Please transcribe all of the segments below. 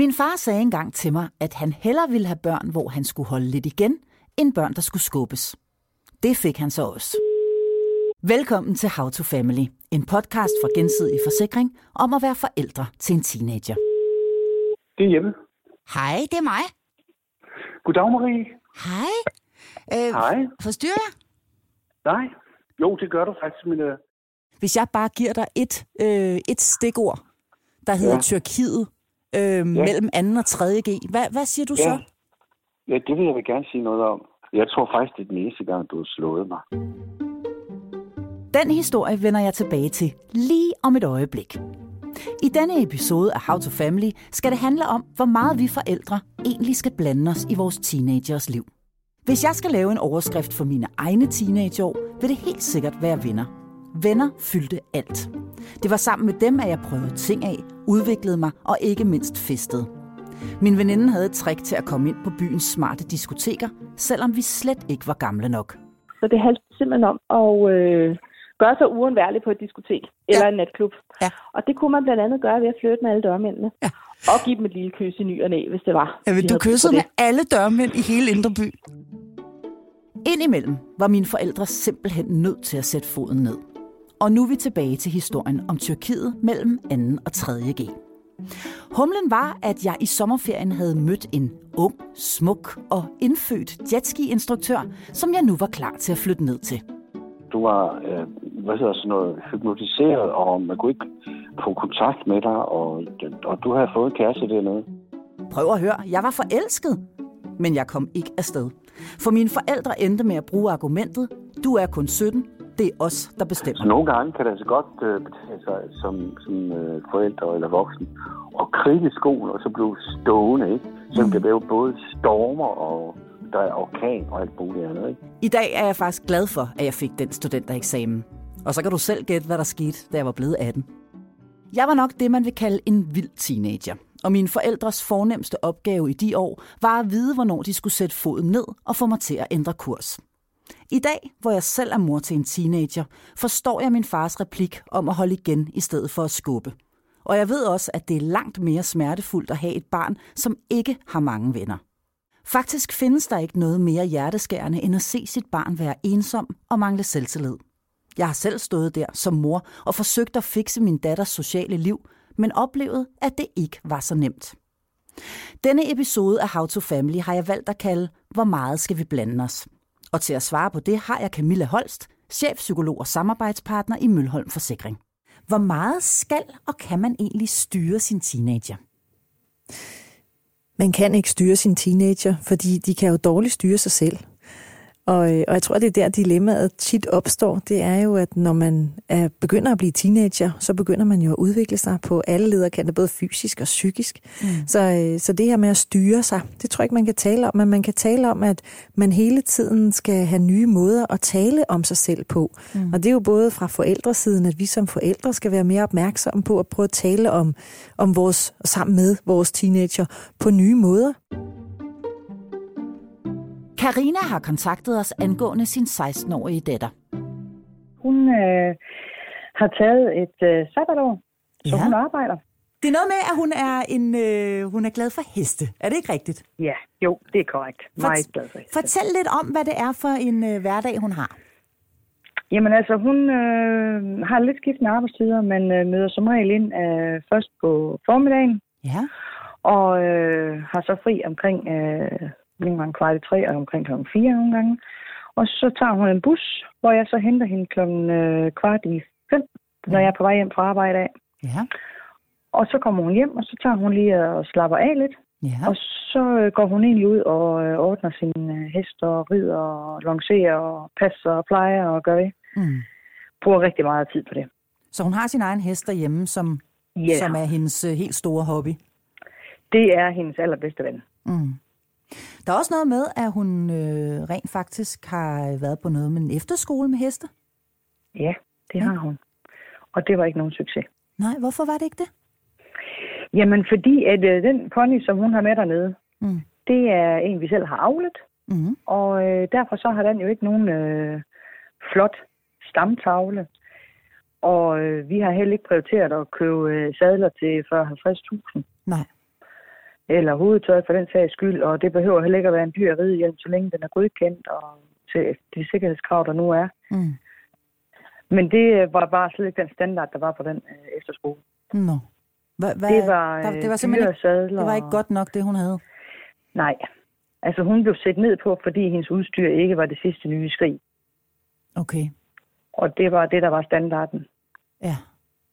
Min far sagde engang til mig, at han hellere ville have børn, hvor han skulle holde lidt igen, end børn, der skulle skubbes. Det fik han så også. Velkommen til How to Family, en podcast fra Gensidig Forsikring om at være forældre til en teenager. Det er Jeppe. Hej, det er mig. Goddag, Marie. Hej. Øh, Hej. Forstyrrer jeg? Nej. Jo, det gør du faktisk, men... Øh, Hvis jeg bare giver dig et, øh, et stikord, der hedder. Ja. Tyrkiet, øh, mellem 2. og 3. G, hvad, hvad siger du ja. så? ja, det vil jeg gerne sige noget om. Jeg tror faktisk, det er den eneste gang, du har slået mig. Den historie vender jeg tilbage til lige om et øjeblik. I denne episode af How to Family skal det handle om, hvor meget vi forældre egentlig skal blande os i vores teenagers liv. Hvis jeg skal lave en overskrift for mine egne teenageår, vil det helt sikkert være venner. Venner fyldte alt. Det var sammen med dem, at jeg prøvede ting af, udviklede mig og ikke mindst festede. Min veninde havde et trick til at komme ind på byens smarte diskoteker, selvom vi slet ikke var gamle nok. Så det handler simpelthen om at øh, gøre sig uundværlig på et diskotek eller Ja. en natklub. Ja. Og det kunne man blandt andet gøre ved at flytte med alle dørmændene. Ja. Og give dem et lille kys i ny og næ, hvis det var. Ja, men du kyssede med alle dørmænd i hele Indre By. Indimellem var mine forældre simpelthen nødt til at sætte foden ned. Og nu er vi tilbage til historien om Tyrkiet mellem 2. og 3. G. Humlen var, at jeg i sommerferien havde mødt en ung, smuk og indfødt jetski-instruktør, som jeg nu var klar til at flytte ned til. Du var, øh, hvad hedder sådan noget, hypnotiseret, og man kunne ikke få kontakt med dig, og, og du havde fået en kæreste dernede. Prøv at høre, jeg var forelsket, men jeg kom ikke afsted. For mine forældre endte med at bruge argumentet, du er kun 17, det er os, der bestemmer. Så nogle gange kan det altså godt øh, betale sig som, som øh, forældre eller voksen og kridte skoen, og så blive stående, ikke? Så mm. det jo både stormer og der er orkan og alt muligt andet, ikke? I dag er jeg faktisk glad for, at jeg fik den studentereksamen. Og så kan du selv gætte, hvad der skete, da jeg var blevet 18. Jeg var nok det, man vil kalde en vild teenager. Og mine forældres fornemmeste opgave i de år var at vide, hvornår de skulle sætte foden ned og få mig til at ændre kurs. I dag, hvor jeg selv er mor til en teenager, forstår jeg min fars replik om at holde igen i stedet for at skubbe. Og jeg ved også, at det er langt mere smertefuldt at have et barn, som ikke har mange venner. Faktisk findes der ikke noget mere hjerteskærende end at se sit barn være ensom og mangle selvtillid. Jeg har selv stået der som mor og forsøgt at fikse min datters sociale liv, men oplevet, at det ikke var så nemt. Denne episode af How to Family har jeg valgt at kalde Hvor meget skal vi blande os? Og til at svare på det har jeg Camilla Holst, chefpsykolog og samarbejdspartner i Mølholm Forsikring. Hvor meget skal og kan man egentlig styre sin teenager? Man kan ikke styre sin teenager, fordi de kan jo dårligt styre sig selv. Og, øh, og jeg tror, det er der dilemmaet tit opstår. Det er jo, at når man er, begynder at blive teenager, så begynder man jo at udvikle sig på alle lederkanter, både fysisk og psykisk. Mm. Så, øh, så det her med at styre sig, det tror jeg ikke, man kan tale om. Men man kan tale om, at man hele tiden skal have nye måder at tale om sig selv på. Mm. Og det er jo både fra forældresiden, at vi som forældre skal være mere opmærksomme på at prøve at tale om, om vores, sammen med vores teenager på nye måder. Karina har kontaktet os angående sin 16-årige datter. Hun øh, har taget et øh, sabbatår, så Ja. hun arbejder. Det er noget med, at hun er, en, øh, hun er glad for heste. Er det ikke rigtigt? Ja, jo, det er korrekt. Meget glad for heste. Fortæl lidt om, hvad det er for en øh, hverdag, hun har. Jamen altså, hun øh, har lidt skiftende arbejdstider, men øh, møder som regel ind øh, først på formiddagen, Ja. og øh, har så fri omkring øh, nogle gange kvart i tre og omkring klokken fire nogle gange. Og så tager hun en bus, hvor jeg så henter hende klokken øh, kvart i fem, når jeg er på vej hjem fra arbejde af. Ja. Og så kommer hun hjem, og så tager hun lige og slapper af lidt. Ja. Og så øh, går hun egentlig ud og øh, ordner sin øh, hest og rider og lancerer og passer og plejer og gør det. Mm. Bruger rigtig meget tid på det. Så hun har sin egen hest derhjemme, som, Ja, som er hendes øh, helt store hobby. det er hendes allerbedste ven. Mm. Der er også noget med, at hun øh, rent faktisk har været på noget med en efterskole med heste. Ja, det har hun. Og det var ikke nogen succes. Nej, hvorfor var det ikke det? Jamen, fordi at øh, den pony, som hun har med dernede, Mm. det er en, vi selv har avlet. Mm. Og øh, derfor så har den jo ikke nogen øh, flot stamtavle. Og øh, vi har heller ikke prioriteret at købe øh, sadler til 40-50.000. Nej. Eller hovedtøj for den sags skyld, og det behøver heller ikke at være en dyr ridehjelm, så længe den er godkendt og til de sikkerhedskrav, der nu er. Mm. Men det var bare slet ikke den standard, der var på den øh, efterskole. Nå. Hva, hva, Det var, der, øh, det var simpelthen ikke, dyresadler det var ikke godt nok, det hun havde. Nej. Altså hun blev set ned på, fordi hendes udstyr ikke var det sidste nye skrig. Okay, Og det var det, der var standarden. ja.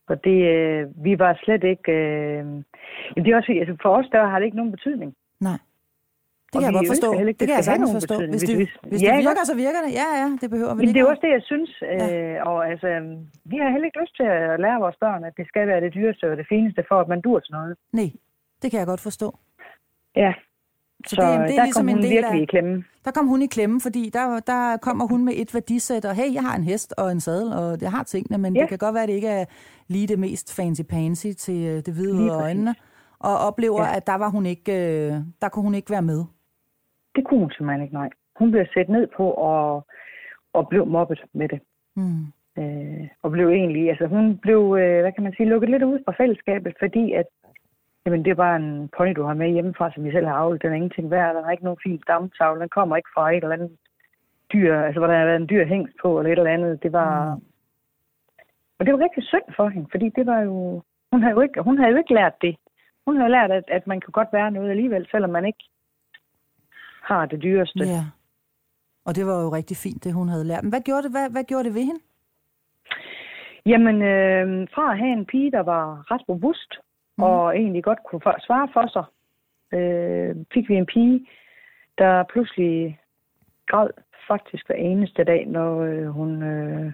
Og det, øh, vi var slet ikke... Øh, det er også, fordi, altså for os, der har det ikke nogen betydning. Nej. Det Og kan jeg vi godt forstå. ikke, det det kan jeg sagtens forstå. betydning. Hvis Hvis det, vi- hvis Ja, det ikke virker, så virker det. Ja, ja, det behøver vi Men ikke. det er også det, jeg synes. Øh, og altså, vi har heller ikke lyst til at lære vores børn, at det skal være det dyreste og det fineste, for at man dur til noget. Nej, det kan jeg godt forstå. Ja, Så, så, det, det er der ligesom kom en hun del virkelig af, i klemme. Der kom hun i klemme, fordi der, der kommer hun med et værdisæt, og hey, jeg har en hest og en sadel, og jeg har tingene, men Ja. det kan godt være, at det ikke er lige det mest fancy-pansy til øh, det hvide ud af øjnene. Og oplever, Ja. at der var hun ikke, øh, der kunne hun ikke være med. Det kunne hun simpelthen ikke, nej. Hun blev sat ned på og, og blev mobbet med det. Mm. Øh, og blev egentlig, altså hun blev, øh, hvad kan man sige, lukket lidt ud fra fællesskabet, fordi at, jamen det er bare en pony, du har med hjemmefra, som vi selv har avlet. Den er ingenting værd, den har ikke nogen fin stamtavle, den kommer ikke fra et eller andet dyr, altså hvor der har været en dyr hængst på, eller et eller andet. Det var, Mm. og det var rigtig synd for hende, fordi det var jo, hun havde jo ikke, hun havde jo ikke lært det. Hun havde lært, at, at man kan godt være noget alligevel, selvom man ikke har det dyreste. Ja. Og det var jo rigtig fint, det hun havde lært. Men hvad gjorde det, hvad, hvad gjorde det ved hende? Jamen, øh, fra at have en pige, der var ret robust, mm. og egentlig godt kunne for, svare for sig, øh, fik vi en pige, der pludselig græd faktisk hver eneste dag, når øh, hun... Øh,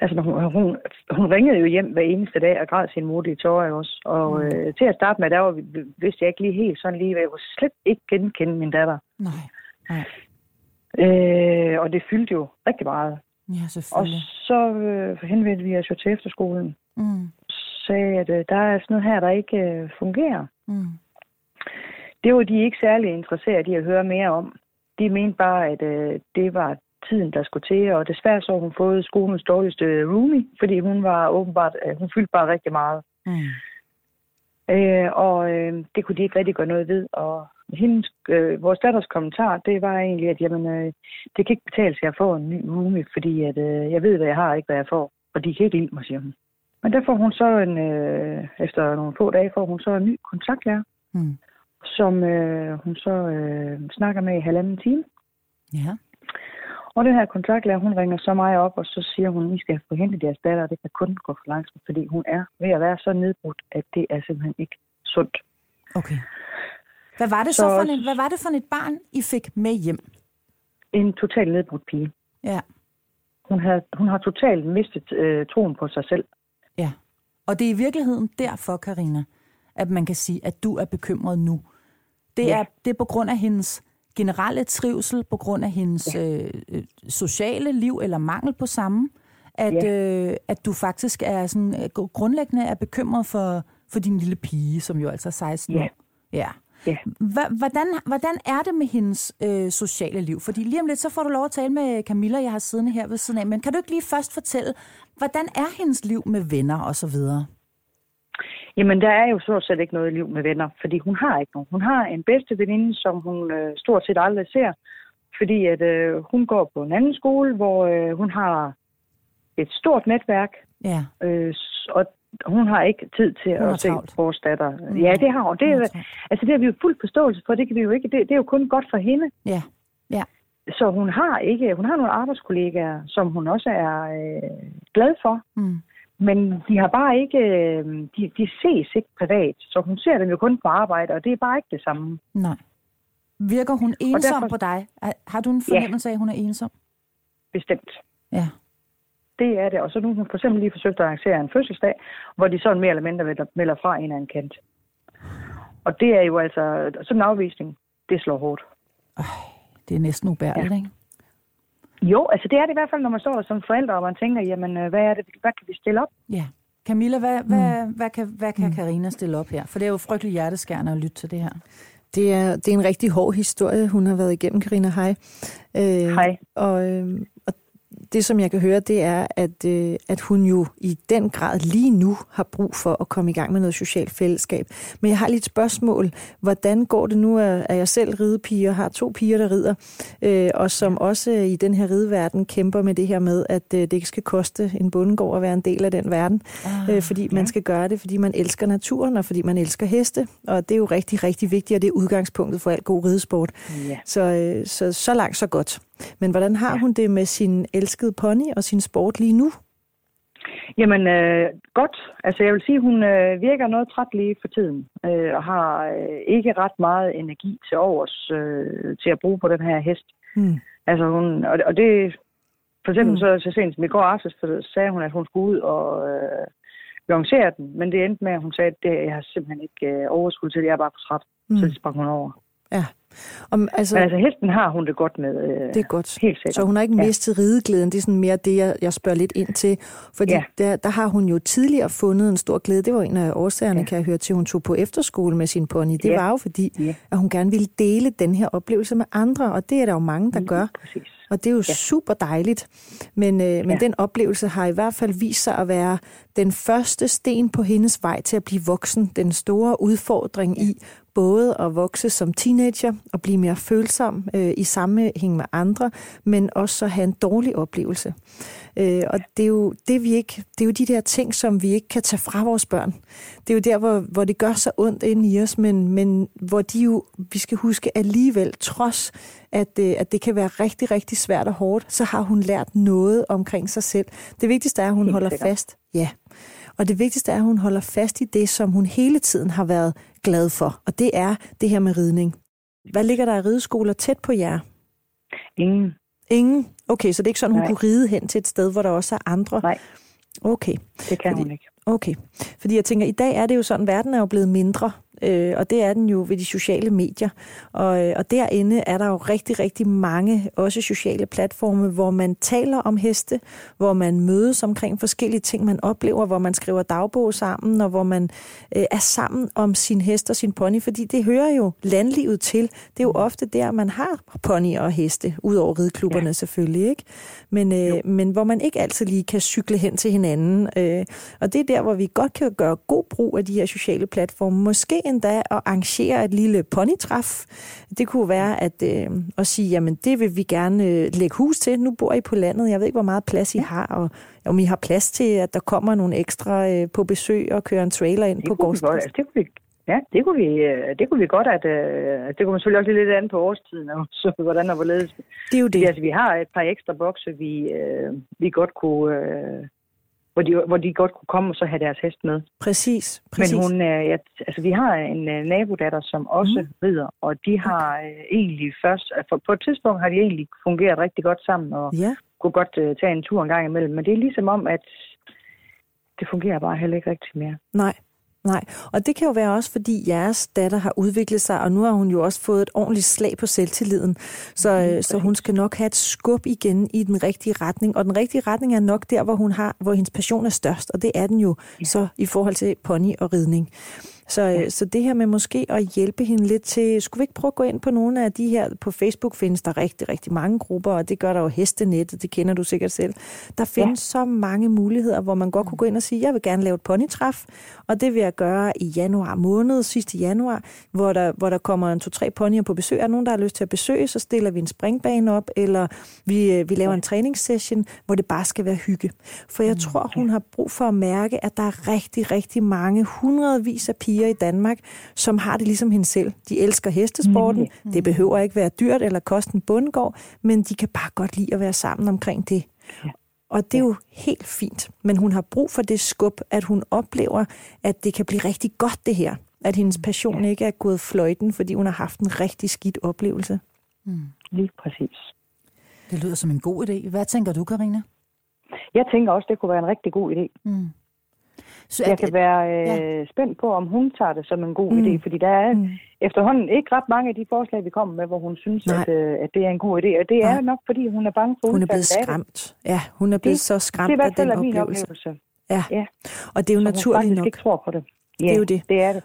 altså, når hun, hun, hun ringede jo hjem hver eneste dag og græd sin modige tårer også. Og øh, til at starte med, der var, vi- vidste jeg ikke lige helt sådan lige, hvad jeg kunne slet ikke genkende min datter. Nej. Nej. Øh, og det fyldte jo rigtig meget. Ja, Og selvfølgelig. så øh, henvendte vi os jo til efterskolen. Mm. Sagde, at øh, der er sådan noget her, der ikke øh, fungerer. Mm. Det var de ikke særlig interesseret i at høre mere om. De mente bare, at øh, det var tiden, der skulle til, og desværre så hun fået skolens dårligste roomie, fordi hun var åbenbart, øh, hun fyldte bare rigtig meget. Mm. Øh, og øh, det kunne de ikke rigtig gøre noget ved, og hendes, øh, vores datters kommentar, det var egentlig, at jamen, øh, det kan ikke betale sig at få en ny roomie, fordi at, øh, jeg ved, hvad jeg har, ikke hvad jeg får, og de kan ikke lide mig, siger hun. Men der får hun så en, øh, efter nogle få dage, får hun så en ny kontaktlærer, Mm. som øh, hun så øh, snakker med i halvanden time. Ja. Og den her kontaktlærer, hun ringer så mig op, og så siger hun, I skal få hentet jeres datter, og det kan kun gå for langsomt, fordi hun er ved at være så nedbrudt, at det er simpelthen ikke sundt. Okay. Hvad var det så, Så for en, hvad var det for et barn, I fik med hjem? En totalt nedbrudt pige. Ja. Hun har, hun har totalt mistet øh, troen på sig selv. Ja. Og det er i virkeligheden derfor, Karina, at man kan sige, at du er bekymret nu. Det, Ja. er, det er på grund af hendes generelle trivsel, på grund af hendes ja. øh, øh, sociale liv eller mangel på samme, at, øh, at du faktisk er sådan, øh, gru- grundlæggende er bekymret for, for din lille pige, som jo altså er 16 Ja. år. Ja. Ja. Hvordan, hvordan er det med hendes øh, sociale liv? Fordi lige om lidt, så får du lov at tale med Camilla, jeg har siddende her ved siden af. Men kan du ikke lige først fortælle, hvordan er hendes liv med venner og så videre? Jamen, der er jo stort set ikke noget liv med venner, fordi hun har ikke nogen. Hun har en bedste veninde, som hun øh, stort set aldrig ser, fordi at øh, hun går på en anden skole, hvor øh, hun har et stort netværk, Ja, øh, og hun har ikke tid til at se vores datter. Ja, det har hun. Det, Hun er, altså, det har vi jo fuld forståelse for. Det kan vi jo ikke. Det, det er jo kun godt for hende. ja, ja. Så hun har ikke. Hun har nogle arbejdskollegaer, som hun også er øh, glad for. Mm. Men de har bare ikke, øh, de, de ses ikke privat, så hun ser dem jo kun på arbejde, og det er bare ikke det samme. Nej. Virker hun ensom derfor- på dig? Har du en fornemmelse af, at hun er ensom? Bestemt. Ja. Det er det. Og så nu har for eksempel lige forsøgt at arrangere en fødselsdag, hvor de sådan mere eller mindre melder- fra en af en kant. Og det er jo altså, sådan en afvisning, det slår hårdt. Det er næsten ubærligt, ja. ikke? Jo, altså det er det i hvert fald, når man står der som forældre, og man tænker, jamen øh, hvad er det, hvad kan vi stille op? Ja. Camilla, hvad, mm. hvad, hvad kan, hvad kan Karina stille op her? For det er jo frygtelig hjerteskærende at lytte til det her. Det er, det er en rigtig hård historie, hun har været igennem, Karina. Hej. Øh, Hej. Og, øh, og det som jeg kan høre, det er, at, øh, at hun jo i den grad lige nu har brug for at komme i gang med noget socialt fællesskab. Men jeg har lige et spørgsmål. Hvordan går det nu, at jeg selv ridepige og har to piger, der rider, øh, og som også i den her rideverden kæmper med det her med, at øh, det ikke skal koste en bundegård at være en del af den verden, ah, øh, fordi man skal gøre det, fordi man elsker naturen, og fordi man elsker heste, og det er jo rigtig, rigtig vigtigt, og det er udgangspunktet for alt god ridesport. Ja. Så, øh, så, så langt, så godt. Men hvordan har hun det med sin elskede pony og sin sport lige nu? Jamen, øh, godt. Altså, jeg vil sige, hun øh, virker noget træt lige for tiden, øh, og har øh, ikke ret meget energi til overs øh, til at bruge på den her hest. Hmm. Altså, hun, og, og det, for eksempel Mm. så, så sent som i går aftes, så sagde hun, at hun skulle ud og øh, lancere den, men det endte med, at hun sagde, at det, jeg har simpelthen ikke øh, overskud til det, jeg er bare for træt. Mm. Så det sprang hun over. Ja. Om, altså, Men altså, hesten har hun det godt med. Øh, det er godt. Helt sikkert. Så hun har ikke Ja. mistet rideglæden. Det er sådan mere det, jeg, jeg spørger lidt ind til. Fordi Ja. der, der har hun jo tidligere fundet en stor glæde. Det var en af årsagerne, Ja. kan jeg høre til, hun tog på efterskole med sin pony. Det Ja. var jo fordi, Ja. at hun gerne ville dele den her oplevelse med andre. Og det er der jo mange, der gør. Præcis. Og det er jo ja. Ja. super dejligt. Men, øh, men Ja. den oplevelse har i hvert fald vist sig at være den første sten på hendes vej til at blive voksen. Den store udfordring i både at vokse som teenager og blive mere følsom øh, i sammenhæng med andre, men også at have en dårlig oplevelse. Øh, og det er, jo, det, vi ikke, det er jo de der ting, som vi ikke kan tage fra vores børn. Det er jo der, hvor, hvor det gør så ondt inde i os, men, men hvor de jo, vi skal huske alligevel, trods at, øh, at det kan være rigtig, rigtig svært og hårdt, så har hun lært noget omkring sig selv. Det vigtigste er, at hun holder fast. Ja. Og det vigtigste er, at hun holder fast i det, som hun hele tiden har været glad for. Og det er det her med ridning. Hvad ligger der af rideskoler tæt på jer? Ingen. Ingen? Okay, så det er ikke sådan, hun Nej. kunne ride hen til et sted, hvor der også er andre? Nej. Okay. Det kan Fordi- hun ikke. Okay. Fordi jeg tænker, i dag er det jo sådan, verden er jo blevet mindre, øh, og det er den jo ved de sociale medier. Og, øh, og derinde er der jo rigtig, rigtig mange, også sociale platforme, hvor man taler om heste, hvor man mødes omkring forskellige ting, man oplever, hvor man skriver dagbog sammen, og hvor man øh, er sammen om sin hest og sin pony, fordi det hører jo landlivet til. Det er jo ofte der, man har pony og heste, ud over rideklubberne ja. selvfølgelig, ikke? Men, øh, men hvor man ikke altid lige kan cykle hen til hinanden. Øh, og det er der, hvor vi godt kan gøre god brug af de her sociale platforme. Måske endda at arrangere et lille ponytræf. Det kunne være at, øh, at sige, jamen det vil vi gerne øh, lægge hus til. Nu bor I på landet. Jeg ved ikke, hvor meget plads I har, og om I har plads til, at der kommer nogle ekstra øh, på besøg og kører en trailer ind Det på gårdspladsen. Altså, det kunne vi, ja, det kunne vi, øh, det kunne vi godt, at øh, det kunne man selvfølgelig også lidt an på årstiden, og så hvordan og hvorledes. Det er jo det. Altså, vi har et par ekstra bokse, vi, øh, vi godt kunne, hvor, de, hvor de godt kunne komme og så have deres hest med. Præcis, præcis. Men hun, øh, ja, altså, vi har en øh, nabodatter, som også mm. rider, og de har øh, egentlig først, altså, på et tidspunkt har de egentlig fungeret rigtig godt sammen, og Ja, kunne godt øh, tage en tur en gang imellem. Men det er ligesom om, at det fungerer bare heller ikke rigtig mere. nej. Nej, og det kan jo være også, fordi jeres datter har udviklet sig, og nu har hun jo også fået et ordentligt slag på selvtilliden. Så, mm, så hun skal nok have et skub igen i den rigtige retning. Og den rigtige retning er nok der, hvor hun har, hvor hendes passion er størst, og det er den jo ja. så i forhold til pony og ridning. Så, ja. så det her med måske at hjælpe hende lidt til, skulle vi ikke prøve at gå ind på nogle af de her, på Facebook findes der rigtig, rigtig mange grupper, og det gør der jo hestenettet, det kender du sikkert selv. Der findes ja. så mange muligheder, hvor man godt kunne gå ind og sige, jeg vil gerne lave et ponytræf, og det vil jeg gøre i januar måned, sidste januar, hvor der, hvor der kommer en to-tre ponyer på besøg. Er der nogen, der har lyst til at besøge, så stiller vi en springbane op, eller vi, øh, vi laver en træningssession, hvor det bare skal være hygge. For jeg tror, hun har brug for at mærke, at der er rigtig, rigtig mange, hundredvis af piger i Danmark, som har det ligesom hende selv. De elsker hestesporten. Det behøver ikke være dyrt eller koste en bundgård, men de kan bare godt lide at være sammen omkring det. Og det er jo helt fint, men hun har brug for det skub, at hun oplever, at det kan blive rigtig godt det her. At hendes passion ikke er gået fløjten, fordi hun har haft en rigtig skidt oplevelse. Lige præcis. Det lyder som en god idé. Hvad tænker du, Karina? Jeg tænker også, det kunne være en rigtig god idé. Mm. Så Jeg kan være øh, ja. spændt på, om hun tager det som en god mm. idé, fordi der er mm. efterhånden ikke ret mange af de forslag, vi kommer med, hvor hun synes, Nej. at, øh, at det er en god idé. Og det Nej. er nok, fordi hun er bange for Hun er blevet det. skræmt. Ja, hun er blevet Det- så skræmt Det er i af hvert fald den min oplevelse. oplevelse. Ja. Ja. Og det er jo Så naturligt nok. ikke tror på det. Ja, Det er jo det. det er det.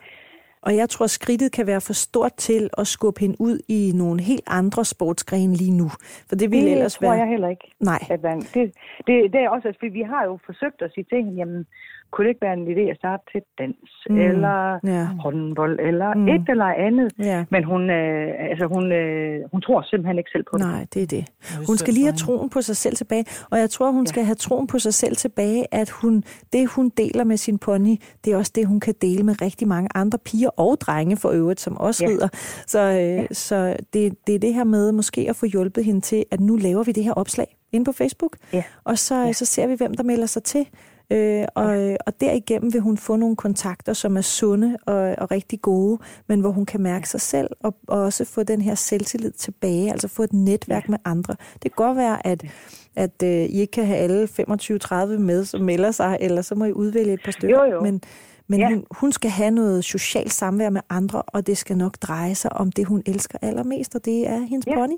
Og jeg tror, skridtet kan være for stort til at skubbe hende ud i nogle helt andre sportsgrene lige nu. For det ville det ellers tror være... jeg heller ikke. Nej. At man, det, det, det er også, fordi vi har jo forsøgt at sige til hende, jamen, kunne det ikke være en idé at starte til dans, Mm, eller ja. håndbold, eller Mm. et eller andet. Ja. Men hun, øh, altså, hun, øh, hun tror simpelthen ikke selv på det. Nej, det er det. Hun skal lige have troen på sig selv tilbage, og jeg tror, hun Ja. skal have troen på sig selv tilbage, at hun, det, hun deler med sin pony, det er også det, hun kan dele med rigtig mange andre piger og drenge for øvrigt, som også Ja. rider. Så, øh, så det, det er det her med måske at få hjulpet hende til, at nu laver vi det her opslag inde på Facebook, Ja. og så, så ser vi, hvem der melder sig til. Øh, og, og derigennem vil hun få nogle kontakter, som er sunde og, og rigtig gode, men hvor hun kan mærke sig selv og, og også få den her selvtillid tilbage, altså få et netværk med andre. Det kan godt være, at, at øh, I ikke kan have alle 25-30 med, som melder sig, eller så må I udvælge et par stykker. Jo, jo. Men, men Ja. hun, hun skal have noget socialt samvær med andre, og det skal nok dreje sig om det, hun elsker allermest, og det er hendes Ja. pony.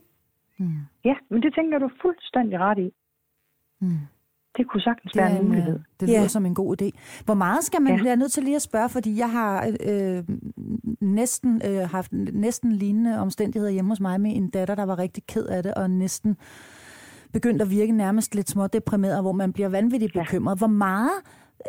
Mm. Ja, men det tænker du fuldstændig ret i. Mm. Det kunne sagtens være en mulighed. det lyder Ja. som en god idé. Hvor meget skal man, Ja. jeg er nødt til lige at spørge, fordi jeg har øh, næsten øh, haft næsten lignende omstændigheder hjemme hos mig med en datter, der var rigtig ked af det, og næsten begyndt at virke nærmest lidt smådeprimeret, hvor man bliver vanvittigt Ja. bekymret. Hvor meget,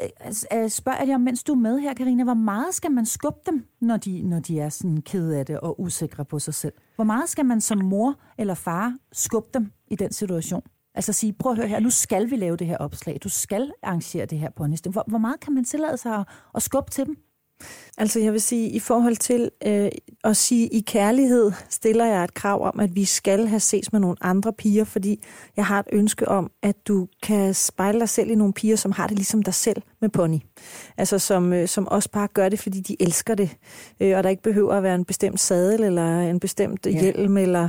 øh, altså, spørger jeg dig mens du er med her, Karina, hvor meget skal man skubbe dem, når de, når de er sådan kede af det og usikre på sig selv? Hvor meget skal man som mor eller far skubbe dem i den situation? Altså sige, prøv at høre her, nu skal vi lave det her opslag. Du skal arrangere det her på en Hvor, hvor meget kan man tillade sig at, at skubbe til dem? Altså jeg vil sige, i forhold til øh, at sige, i kærlighed stiller jeg et krav om, at vi skal have ses med nogle andre piger, fordi jeg har et ønske om, at du kan spejle dig selv i nogle piger, som har det ligesom dig selv med pony. Altså som, øh, som også bare gør det, fordi de elsker det, øh, og der ikke behøver at være en bestemt sadel eller en bestemt Ja. hjelm, eller,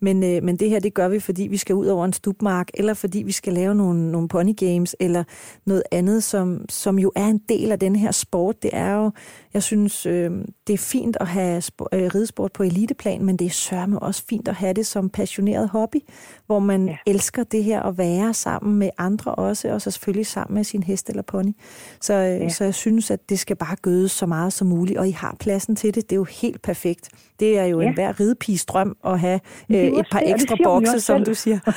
men, øh, men det her, det gør vi, fordi vi skal ud over en stubmark, eller fordi vi skal lave nogle, nogle pony games, eller noget andet, som, som jo er en del af den her sport. Det er jo, jeg synes, øh, det er fint at have sp- øh, ridesport på eliteplan, men det er sørme også fint at have det som passioneret hobby, hvor man Ja. elsker det her at være sammen med andre også, og så selvfølgelig sammen med sin hest eller pony. Så, øh, Ja. så jeg synes, at det skal bare gødes så meget som muligt, og I har pladsen til det. Det er jo helt perfekt. Det er jo Ja. en hver ridepiges drøm at have øh, et par det, ekstra bokse, som du siger.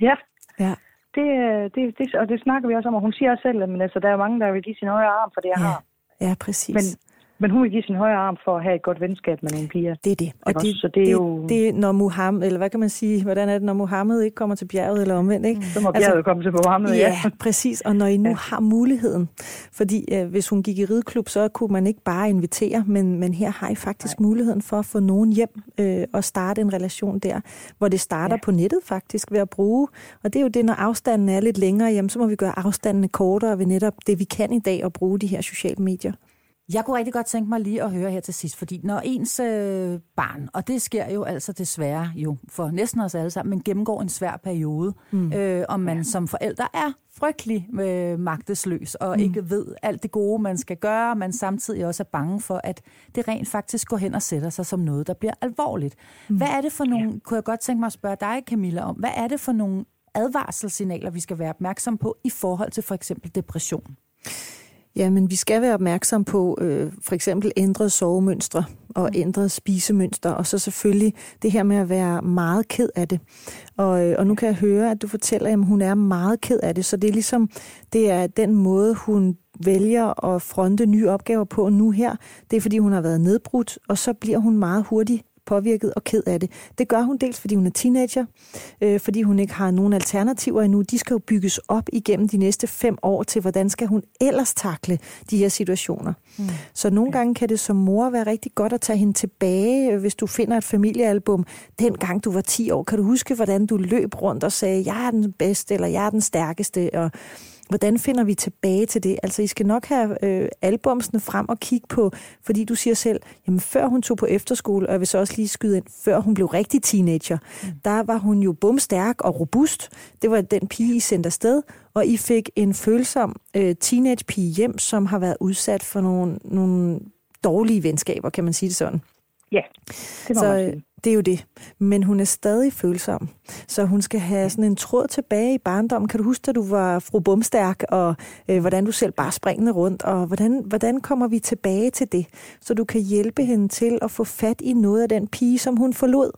Ja, Ja. det, øh, det, det, og det snakker vi også om, og hun siger også selv, at altså, der er mange, der vil give sin højre arm for det, jeg Ja, har. ja præcis. Men, men hun vil give sin højre arm for at have et godt venskab med nogle piger. Det er det. Og det? Så det er jo- det, når Muhammed, eller hvad kan man sige, hvordan er det, når Muhammed ikke kommer til bjerget, eller omvendt, ikke? Så må Altså, bjerget komme til Mohammed, ja. Ja, præcis. Og når I nu Ja. har muligheden, fordi øh, hvis hun gik i rideklub, så kunne man ikke bare invitere, men, men her har I faktisk Nej. muligheden for at få nogen hjem øh, og starte en relation der, hvor det starter. Ja. på nettet faktisk ved at bruge. Og det er jo det, når afstanden er lidt længere, jamen, så må vi gøre afstandene kortere ved netop det, vi kan i dag, at bruge de her sociale medier. Jeg kunne rigtig godt tænke mig lige at høre her til sidst, fordi når ens øh, barn, og det sker jo altså desværre jo for næsten os alle sammen, men gennemgår en svær periode, mm. øh, og man som forælder er frygtelig øh, magtesløs og mm. ikke ved alt det gode, man skal gøre, man samtidig også er bange for, at det rent faktisk går hen og sætter sig som noget, der bliver alvorligt. Mm. Hvad er det for nogle, ja. kunne jeg godt tænke mig at spørge dig, Camilla, om, hvad er det for nogle advarselssignaler, vi skal være opmærksom på i forhold til for eksempel depression? Ja, men vi skal være opmærksom på øh, for eksempel ændrede sovemønstre og ændrede spisemønstre, og så selvfølgelig det her med at være meget ked af det. Og, øh, og nu kan jeg høre, at du fortæller, at hun er meget ked af det, så det er ligesom, det er den måde, hun vælger at fronte nye opgaver på nu her. Det er, fordi hun har været nedbrudt, og så bliver hun meget hurtigt påvirket og ked af det. Det gør hun dels, fordi hun er teenager, øh, fordi hun ikke har nogen alternativer endnu. De skal jo bygges op igennem de næste fem år til, hvordan skal hun ellers takle de her situationer. Mm. Så nogle gange kan det som mor være rigtig godt at tage hende tilbage, øh, hvis du finder et familiealbum. Dengang du var 10 år, kan du huske, hvordan du løb rundt og sagde, jeg er den bedste, eller jeg er den stærkeste, og Hvordan finder vi tilbage til det? Altså, I skal nok have øh, albumsene frem og kigge på, fordi du siger selv, jamen før hun tog på efterskole, og jeg vil så også lige skyde ind, før hun blev rigtig teenager, mm. der var hun jo bumstærk og robust. Det var den pige, I sendte afsted, og I fik en følsom øh, teenage-pige hjem, som har været udsat for nogle, nogle dårlige venskaber, kan man sige det sådan. Ja, det må Så man øh, sige. Det er jo det. Men hun er stadig følsom. Så hun skal have sådan en tråd tilbage i barndommen. Kan du huske, da du var fru Bumstærk, og øh, hvordan du selv bare springende rundt, og hvordan, hvordan kommer vi tilbage til det? Så du kan hjælpe hende til at få fat i noget af den pige, som hun forlod.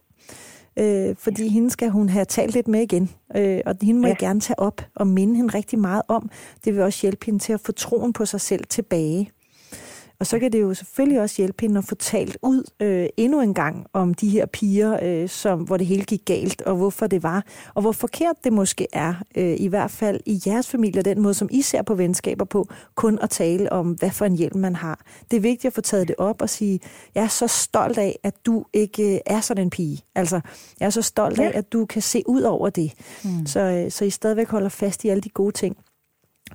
Øh, fordi hende skal hun have talt lidt med igen. Øh, og hende må ja. Jeg gerne tage op og minde hende rigtig meget om. Det vil også hjælpe hende til at få troen på sig selv tilbage. Og så kan det jo selvfølgelig også hjælpe hende at få talt ud øh, endnu en gang om de her piger, øh, som, hvor det hele gik galt, og hvorfor det var, og hvor forkert det måske er, øh, i hvert fald i jeres familie, den måde, som I ser på venskaber på, kun at tale om, hvad for en hjælp man har. Det er vigtigt at få taget det op og sige, jeg er så stolt af, at du ikke øh, er sådan en pige. Altså, jeg er så stolt af, Ja. at du kan se ud over det. Mm. Så, øh, så I stadigvæk holder fast i alle de gode ting.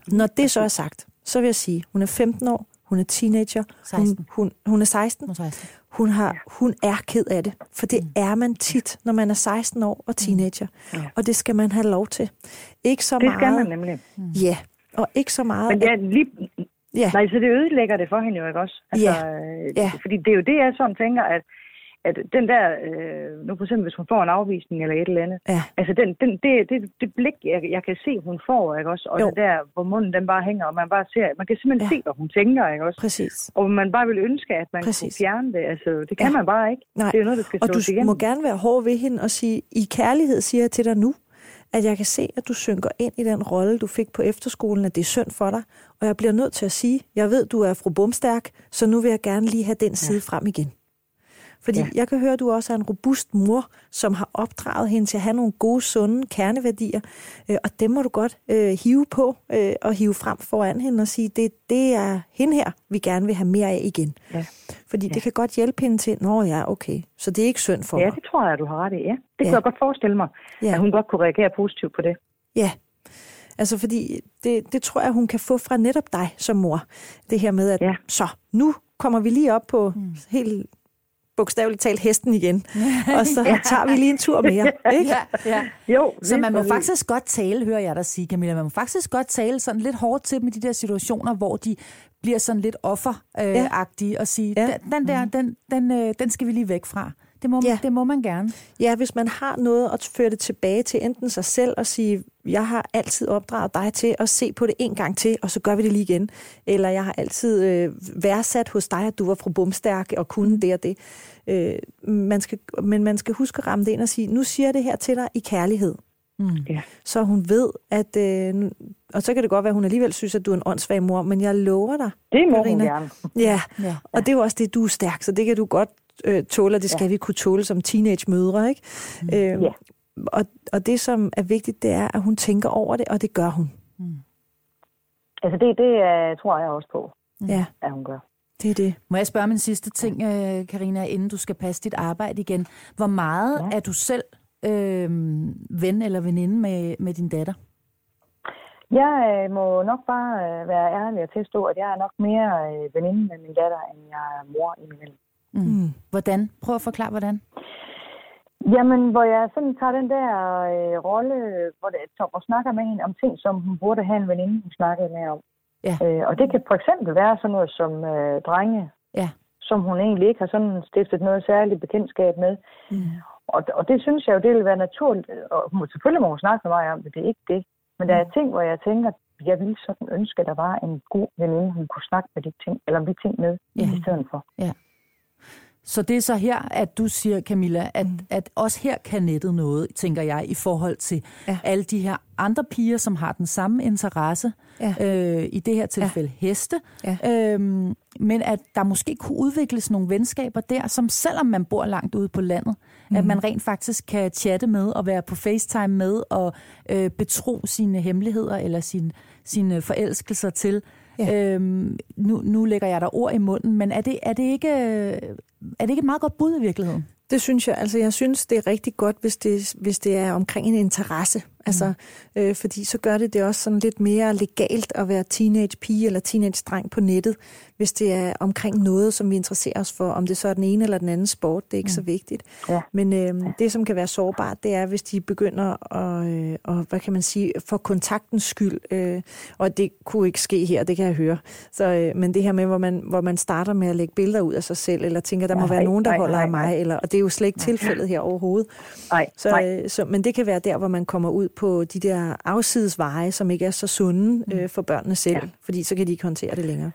Når det så er sagt, så vil jeg sige, hun er 15 år, hun er teenager, 16. Hun, hun, hun er 16, Nu tager jeg sådan. hun, har, hun er ked af det, for det er man tit, når man er 16 år og teenager. Ja. Og det skal man have lov til. Ikke så Det meget. skal man nemlig. Ja, og ikke så meget. Men det er lige... ja, Nej, så det ødelægger det for hende jo ikke også. Altså, Ja. øh, Ja. Fordi det er jo det, jeg sådan tænker, at, at den der, øh, nu for eksempel hvis hun får en afvisning eller et eller andet, ja, altså den, den, det, det, det blik, jeg, jeg kan se, hun får, ikke også? Og Jo. det der, hvor munden den bare hænger, og man bare ser, man kan simpelthen Ja. ja. se, hvad hun tænker, ikke også? præcis. Og man bare vil ønske, at man Præcis. kunne fjerne det. Altså, det kan Ja. ja. man bare ikke. Nej. Det er noget, der skal Og du igennem. må gerne være hård ved hende og sige, i kærlighed siger jeg til dig nu, at jeg kan se, at du synker ind i den rolle, du fik på efterskolen, at det er synd for dig. Og jeg bliver nødt til at sige, jeg ved, du er fru Bumstærk, så nu vil jeg gerne lige have den side frem igen. Fordi ja. Ja. jeg kan høre, at du også er en robust mor, som har opdraget hende til at have nogle gode, sunde kerneværdier. Øh, og dem må du godt øh, hive på øh, og hive frem foran hende og sige, det, det er hende her, vi gerne vil have mere af igen. Ja. Fordi det kan godt hjælpe hende til, nå ja, okay, så det er ikke synd for Ja, mig. det tror jeg, du har ret i. Ja, det Ja. kunne jeg godt forestille mig, Ja. at hun godt kunne reagere positivt på det. Ja, altså fordi det, det tror jeg, hun kan få fra netop dig som mor. Det her med, at ja. Ja. så nu kommer vi lige op på mm. helt bogstaveligt talt hesten igen, og så tager vi lige en tur mere. Ikke? Ja, ja. Jo, Så lige man må præcis. faktisk godt tale, hører jeg dig sige, Camilla, man må faktisk godt tale sådan lidt hårdt til dem i de der situationer, hvor de bliver sådan lidt offeragtige øh, og sige, Ja. den, der, den, den, øh, den skal vi lige væk fra. Det må, Ja. ja. det må man gerne. Ja, hvis man har noget at føre det tilbage til enten sig selv og sige, jeg har altid opdraget dig til at se på det en gang til, og så gør vi det lige igen. Eller jeg har altid øh, værdsat hos dig, at du var fra Bumstærk og kunne det og det. Øh, man skal, men man skal huske at ramme det ind og sige, nu siger jeg det her til dig i kærlighed. Mm. Ja. Så hun ved, at... Øh, og så kan det godt være, at hun alligevel synes, at du er en åndssvag mor, men jeg lover dig. Det må Carina. hun gerne. Ja, Ja. og det er jo også det, du er stærk, så det kan du godt øh, tåle, og det skal ja. vi kunne tåle som teenage-mødre, ikke? Mm. Øh, Ja. og, og det, som er vigtigt, det er, at hun tænker over det, og det gør hun. Altså, det, det uh, tror jeg også på, Mm. Ja, at hun gør. det er det. Må jeg spørge om en sidste ting, øh, Karina, inden du skal passe dit arbejde igen. Hvor meget ja. Er du selv øh, ven eller veninde med, med din datter? Jeg øh, må nok bare øh, være ærlig og tilstå, at jeg er nok mere øh, veninde med min datter, end jeg er mor imellem. Mm. Mm. Hvordan? Prøv at forklare, hvordan. Jamen, hvor jeg sådan tager den der øh, rolle, hvor det, og snakker med hende om ting, som hun burde have en veninde, hun snakkede med om. Ja. Øh, og det kan for eksempel være sådan noget som øh, drenge, Ja. som hun egentlig ikke har sådan stiftet noget særligt bekendtskab med. Mm. Og, og det synes jeg jo, det vil være naturligt. Og hun, selvfølgelig må hun snakke med mig om det, det er ikke det. Men der er ting, hvor jeg tænker, jeg ville sådan ønske, at der var en god veninde, hun kunne snakke med de ting, eller om de ting med Ja. i stedet for. Så det er så her, at du siger, Camilla, at, mm. at også her kan nettet noget, tænker jeg, i forhold til Ja. alle de her andre piger, som har den samme interesse, Ja. øh, i det her tilfælde ja. heste, Ja. øhm, men at der måske kunne udvikles nogle venskaber der, som selvom man bor langt ude på landet, mm. at man rent faktisk kan chatte med og være på FaceTime med og øh, betro sine hemmeligheder eller sin, sine forelskelser til. Ja. Øhm, nu, nu lægger jeg der ord i munden, men er det, er, det ikke, er det ikke et meget godt bud i virkeligheden? Det synes jeg. Altså, jeg synes, det er rigtig godt, hvis det, hvis det er omkring en interesse. Altså, øh, fordi så gør det det også sådan lidt mere legalt at være teenage pige eller teenage dreng på nettet, hvis det er omkring noget, som vi interesserer os for. Om det så er den ene eller den anden sport, det er ikke så vigtigt. Ja. Men øh, det, som kan være sårbart, det er, hvis de begynder at, øh, og, hvad kan man sige, for kontaktens skyld. Øh, og det kunne ikke ske her, det kan jeg høre. Så, øh, men det her med, hvor man, hvor man starter med at lægge billeder ud af sig selv, eller tænker, der må Nej, være nogen, der nej, holder af nej, mig, nej. eller, og det er jo slet ikke tilfældet her overhovedet. Nej, Så, nej. øh, så, men det kan være der, hvor man kommer ud på de der afsidesveje, som ikke er så sunde øh, for børnene selv, ja. fordi så kan de ikke håndtere det længere.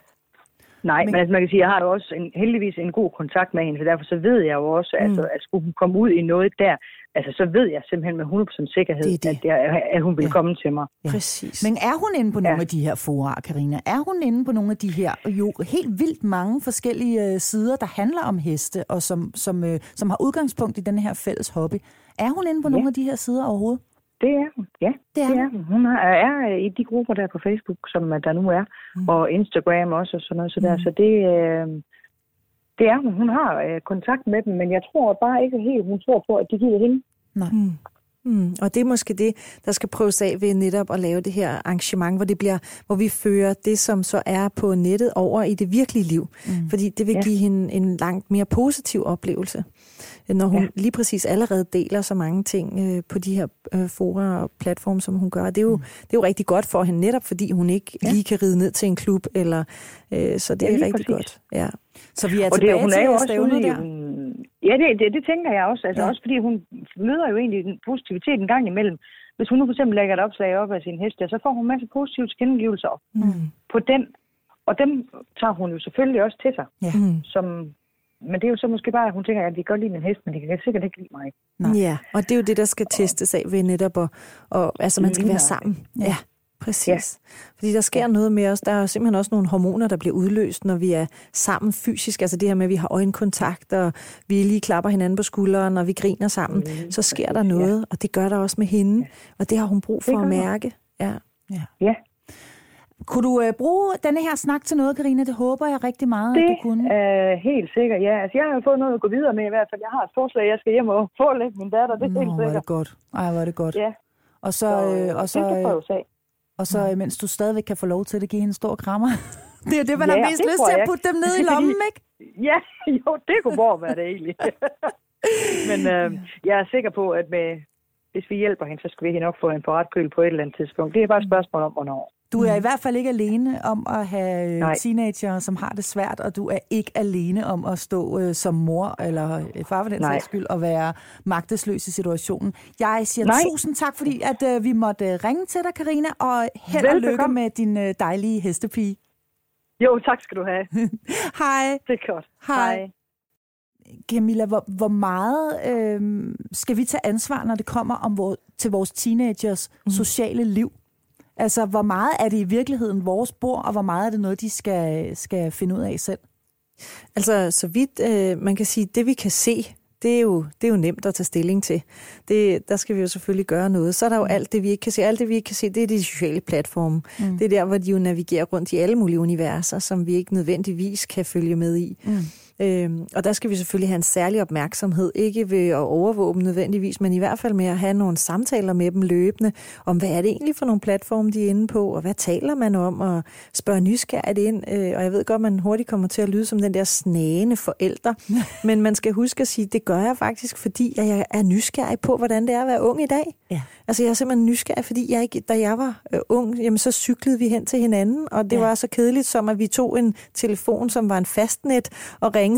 Nej, Men- men altså, man kan sige, at jeg har jo også en, heldigvis en god kontakt med hende, så derfor så ved jeg jo også, mm. altså, at skulle hun komme ud i noget der, altså så ved jeg simpelthen med 100% sikkerhed, Det det. At, jeg, at hun vil Ja. komme til mig. Ja. Præcis. Men er hun inde på nogle Ja. af de her fora, Karina? Er hun inde på nogle af de her jo helt vildt mange forskellige øh, sider, der handler om heste, og som, som, øh, som har udgangspunkt i den her fælles hobby? Er hun inde på Ja. nogle af de her sider overhovedet? Det er hun, ja. Det er Det hun. er hun. Hun er, er i de grupper der på Facebook, som øh, der nu er, Mm. og Instagram også og sådan noget. Så, der. Mm. så det, øh, det er hun. Hun har øh, kontakt med dem, men jeg tror bare ikke helt, hun tror på, at de giver hende. Mm. Mm. Og det er måske det, der skal prøves af ved netop at lave det her arrangement, hvor, det bliver, hvor vi fører det, som så er på nettet, over i det virkelige liv. Mm. Fordi det vil Ja. give hende en langt mere positiv oplevelse, når hun ja. Lige præcis allerede deler så mange ting øh, på de her øh, fora og platforme, som hun gør. Det er, jo, mm. det er jo rigtig godt for hende, netop fordi hun ikke ja. Lige kan ride ned til en klub, eller øh, så det Ja, er rigtig præcis. godt. Ja. Så vi er Og det, tilbage hun er til jo også ude i, hun, ja, det, det, det tænker jeg også. Altså Ja. også fordi hun møder jo egentlig en positivitet en gang imellem. Hvis hun nu for eksempel lægger et opslag op af sin hest, så får hun en masse positive tilkendegivelser Mm. på den. Og dem tager hun jo selvfølgelig også til sig. Ja. Mm. Som, men det er jo så måske bare, at hun tænker, at de kan godt lide min hest, men de kan sikkert ikke lide mig. Nej. Ja, og det er jo det, der skal testes af ved netop, og, og altså man skal være sammen. Ja. Ja, præcis. Ja. Fordi der sker noget med os. Der er simpelthen også nogle hormoner, der bliver udløst, når vi er sammen fysisk. Altså det her med, at vi har øjenkontakt, og vi lige klapper hinanden på skulderen, og vi griner sammen. Lige Så sker der ja. noget, og det gør der også med hende. Og det har hun brug for Det at mærke. Ja. Ja, Kunne du øh, bruge denne her snak til noget, Karina? Det håber jeg rigtig meget, det at du kunne. er helt sikkert, ja. Altså, jeg har jo fået noget at gå videre med i hvert fald. Jeg har et forslag, jeg skal hjem og forelægge min datter, det er Nå, helt hvor er sikkert. det godt. Ej, hvor er det godt. Ja, Og så, så, øh, og så, det kan øh, prøves af. Og så øh, mens du stadigvæk kan få lov til det, give hende en stor krammer. det er det, man Ja, har mest lyst til at putte dem ned i lommen, ikke? Ja, jo, det kunne hvor være det egentlig. Men øh, jeg er sikker på, at med, hvis vi hjælper hende, så skal vi nok få hende på ret køl på et eller andet tidspunkt. Det er bare et spørgsmål om, hvornår. Du er i hvert fald ikke alene om at have øh, Nej. teenager, som har det svært, og du er ikke alene om at stå øh, som mor eller øh, far for den sags skyld og være magtesløs i situationen. Jeg siger Nej. tusind tak, fordi at øh, vi måtte øh, ringe til dig, Karina, og held og lykke med din øh, dejlige hestepige. Jo, tak skal du have. Hej. Det er godt. Hej. Camilla, hvor, hvor meget øh, skal vi tage ansvar, når det kommer om vor, til vores teenagers mm. sociale liv? Altså, hvor meget er det i virkeligheden vores bord, og hvor meget er det noget, de skal, skal finde ud af selv? Altså, så vidt øh, man kan sige, det vi kan se, det er, jo, det er jo nemt at tage stilling til. Det, der skal vi jo selvfølgelig gøre noget. Så er der jo alt det, vi ikke kan se. Alt det, vi ikke kan se, det er de sociale platforme. Mm. Det er der, hvor de jo navigerer rundt i alle mulige universer, som vi ikke nødvendigvis kan følge med i. Mm. Øhm, og der skal vi selvfølgelig have en særlig opmærksomhed, ikke ved at overvåge dem nødvendigvis, men i hvert fald med at have nogle samtaler med dem løbende, om hvad er det egentlig for nogle platforme, de er inde på, og hvad taler man om, og spørge nysgerrigt ind. Øh, og jeg ved godt, man hurtigt kommer til at lyde som den der snagende forælder, men man skal huske at sige, det gør jeg faktisk, fordi jeg er nysgerrig på, hvordan det er at være ung i dag. Ja. Altså jeg er simpelthen nysgerrig, fordi jeg ikke, da jeg var øh, ung, jamen så cyklede vi hen til hinanden, og det Ja. var så kedeligt som, at vi tog en telefon, som var en fastnet, og ringede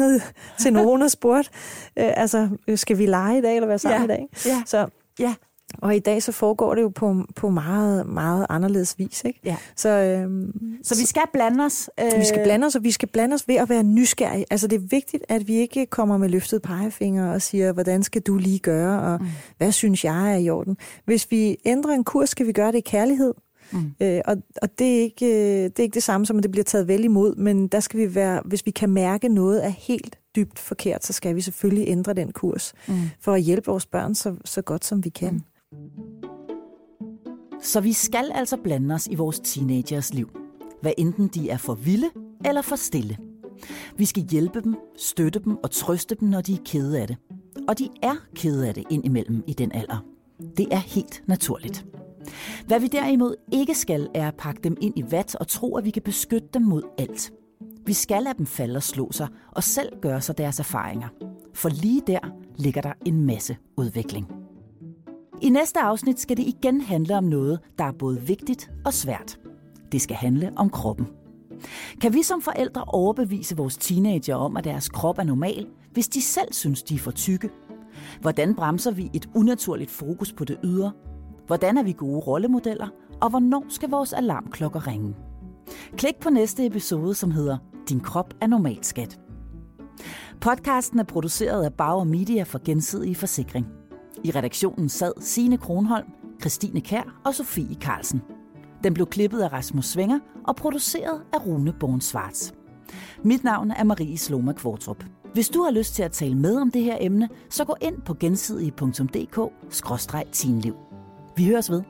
til nogen og spurgte, øh, altså skal vi lege i dag, eller være sammen Ja. i dag? Ja. Så, Ja. og i dag så foregår det jo på, på meget, meget anderledes vis, ikke? Ja. Så, øhm, Så vi skal blande os. Øh, vi skal blande os, og vi skal blande os ved at være nysgerrige. Altså det er vigtigt, at vi ikke kommer med løftet pegefinger og siger, hvordan skal du lige gøre, og mm. hvad synes jeg er i orden. Hvis vi ændrer en kurs, skal vi gøre det i kærlighed. Mm. Øh, og og det, er ikke, øh, det er ikke det samme som, at det bliver taget vel imod, men der skal vi være, hvis vi kan mærke noget er helt dybt forkert, så skal vi selvfølgelig ændre den kurs, mm. for at hjælpe vores børn så, så godt som vi kan. Mm. Så vi skal altså blande os i vores teenagers liv. Hvad enten de er for vilde eller for stille. Vi skal hjælpe dem, støtte dem og trøste dem, når de er kede af det. Og de er kede af det indimellem i den alder. Det er helt naturligt. Mm-hmm. Hvad vi derimod ikke skal, er at pakke dem ind i vat og tro, at vi kan beskytte dem mod alt. Vi skal lade dem falde og slå sig, og selv gøre sig deres erfaringer. For lige der ligger der en masse udvikling. I næste afsnit skal det igen handle om noget, der er både vigtigt og svært. Det skal handle om kroppen. Kan vi som forældre overbevise vores teenager om, at deres krop er normal, hvis de selv synes, de er for tykke? Hvordan bremser vi et unaturligt fokus på det ydre? Hvordan er vi gode rollemodeller? Og hvornår skal vores alarmklokker ringe? Klik på næste episode, som hedder Din krop er normalt skat. Podcasten er produceret af Bauer Media for Gensidige Forsikring. I redaktionen sad Signe Kronholm, Christine Kær og Sofie Carlsen. Den blev klippet af Rasmus Svinger og produceret af Rune Born Svarts. Mit navn er Marie Sloma Kvartrup. Hvis du har lyst til at tale med om det her emne, så gå ind på gensidige.dk-tinliv. Vi høres ved.